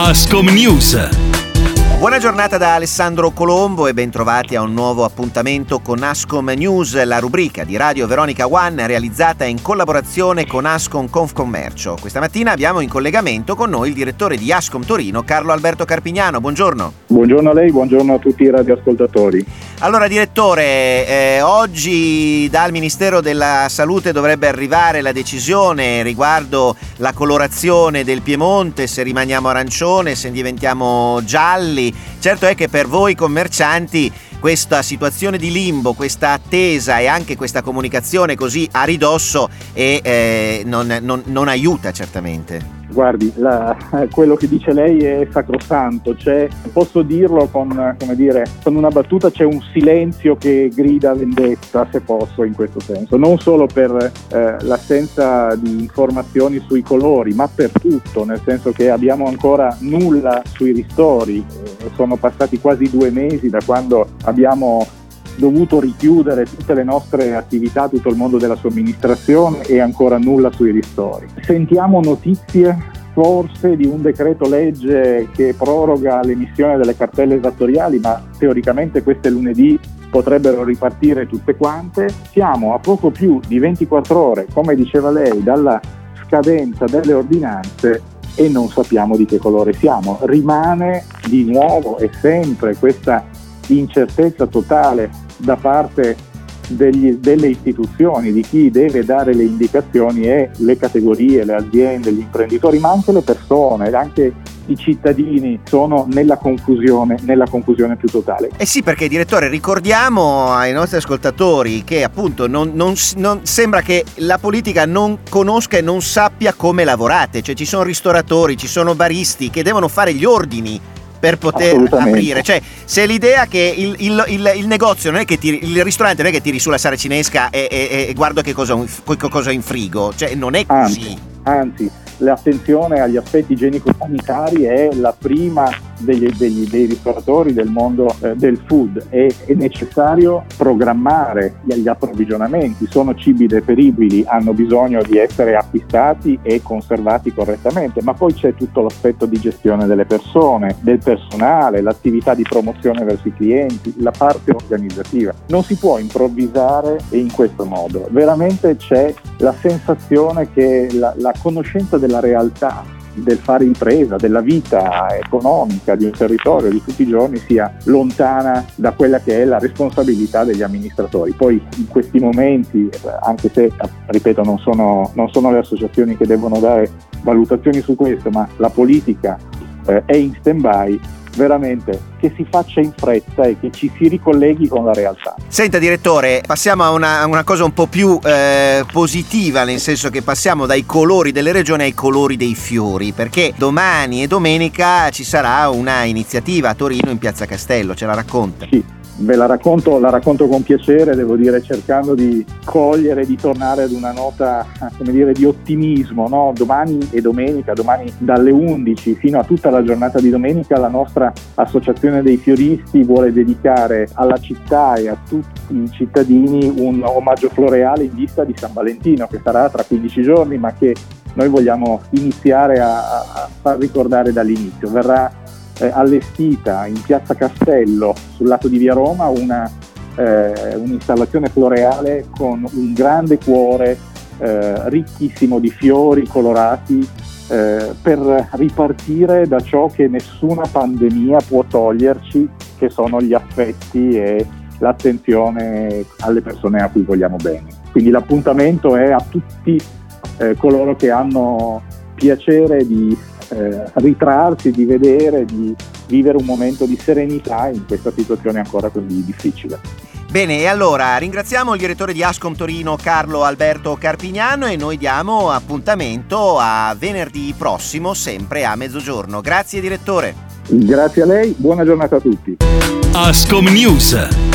Ascom News. Buona giornata da Alessandro Colombo e bentrovati a un nuovo appuntamento con Ascom News, la rubrica di Radio Veronica One realizzata in collaborazione con Ascom Confcommercio. Questa mattina abbiamo in collegamento con noi il direttore di Ascom Torino, Carlo Alberto Carpignano. Buongiorno. Buongiorno a lei, buongiorno a tutti i radioascoltatori. Allora direttore, eh, oggi dal Ministero della Salute dovrebbe arrivare la decisione riguardo la colorazione del Piemonte, se rimaniamo arancione, se diventiamo gialli Certo è che per voi commercianti questa situazione di limbo, questa attesa e anche questa comunicazione così a ridosso è, eh, non, non, non aiuta certamente. Guardi, la, quello che dice lei è sacrosanto, c'è, posso dirlo con, dire, con, una battuta, c'è un silenzio che grida vendetta, se posso, in questo senso, non solo per eh, l'assenza di informazioni sui colori, ma per tutto, nel senso che abbiamo ancora nulla sui ristori, eh, sono passati quasi due mesi da quando abbiamo dovuto richiudere tutte le nostre attività, tutto il mondo della somministrazione e ancora nulla sui ristori. Sentiamo notizie forse di un decreto legge che proroga l'emissione delle cartelle esattoriali, ma teoricamente queste lunedì potrebbero ripartire tutte quante. Siamo a poco più di 24 ore, come diceva lei, dalla scadenza delle ordinanze e non sappiamo di che colore siamo. Rimane di nuovo e sempre questa incertezza totale da parte degli, delle istituzioni, di chi deve dare le indicazioni e le categorie, le aziende, gli imprenditori, ma anche le persone, anche i cittadini sono nella confusione, nella confusione più totale. Eh sì, perché direttore, ricordiamo ai nostri ascoltatori che appunto non, non, non, sembra che la politica non conosca e non sappia come lavorate, cioè ci sono ristoratori, ci sono baristi che devono fare gli ordini per poter aprire. Cioè, se l'idea che il, il, il, il, negozio non è che tiri, il ristorante non è che tiri sulla saracinesca e, e, e guardo che cosa, ho in frigo, cioè non è così. Anzi, anzi l'attenzione agli aspetti igienico-sanitari è la prima degli, degli, dei ristoratori del mondo eh, del food. È, è, necessario programmare gli approvvigionamenti, sono cibi deperibili, hanno bisogno di essere acquistati e conservati correttamente, ma poi c'è tutto l'aspetto di gestione delle persone, del personale, l'attività di promozione verso i clienti, la parte organizzativa. Non si può improvvisare in questo modo, veramente c'è la sensazione che la, la conoscenza della realtà del fare impresa, della vita economica di un territorio di tutti i giorni sia lontana da quella che è la responsabilità degli amministratori. Poi in questi momenti, anche se ripeto non sono, non sono le associazioni che devono dare valutazioni su questo, ma la politica eh, è in stand-by, veramente che si faccia in fretta e che ci si ricolleghi con la realtà. Senta direttore, passiamo a una, una cosa un po' più eh, positiva, nel senso che passiamo dai colori delle regioni ai colori dei fiori, perché domani e domenica ci sarà una iniziativa a Torino in Piazza Castello, ce la racconta? Sì ve la racconto, la racconto con piacere, devo dire, cercando di cogliere, di tornare ad una nota dire, di ottimismo. No? Domani e domenica, domani dalle 11 fino a tutta la giornata di domenica, la nostra Associazione dei Fioristi vuole dedicare alla città e a tutti i cittadini un omaggio floreale in vista di San Valentino, che sarà tra 15 giorni, ma che noi vogliamo iniziare a, a far ricordare dall'inizio. Verrà eh, allestita in piazza Castello sul lato di Via Roma una, eh, un'installazione floreale con un grande cuore eh, ricchissimo di fiori colorati eh, per ripartire da ciò che nessuna pandemia può toglierci, che sono gli affetti e l'attenzione alle persone a cui vogliamo bene. Quindi l'appuntamento è a tutti eh, coloro che hanno piacere di eh, ritrarsi, di vedere, di vivere un momento di serenità in questa situazione ancora così difficile. Bene, e allora ringraziamo il direttore di Ascom Torino Carlo Alberto Carpignano e noi diamo appuntamento a venerdì prossimo, sempre a mezzogiorno. Grazie direttore. Grazie a lei, buona giornata a tutti. Ascom News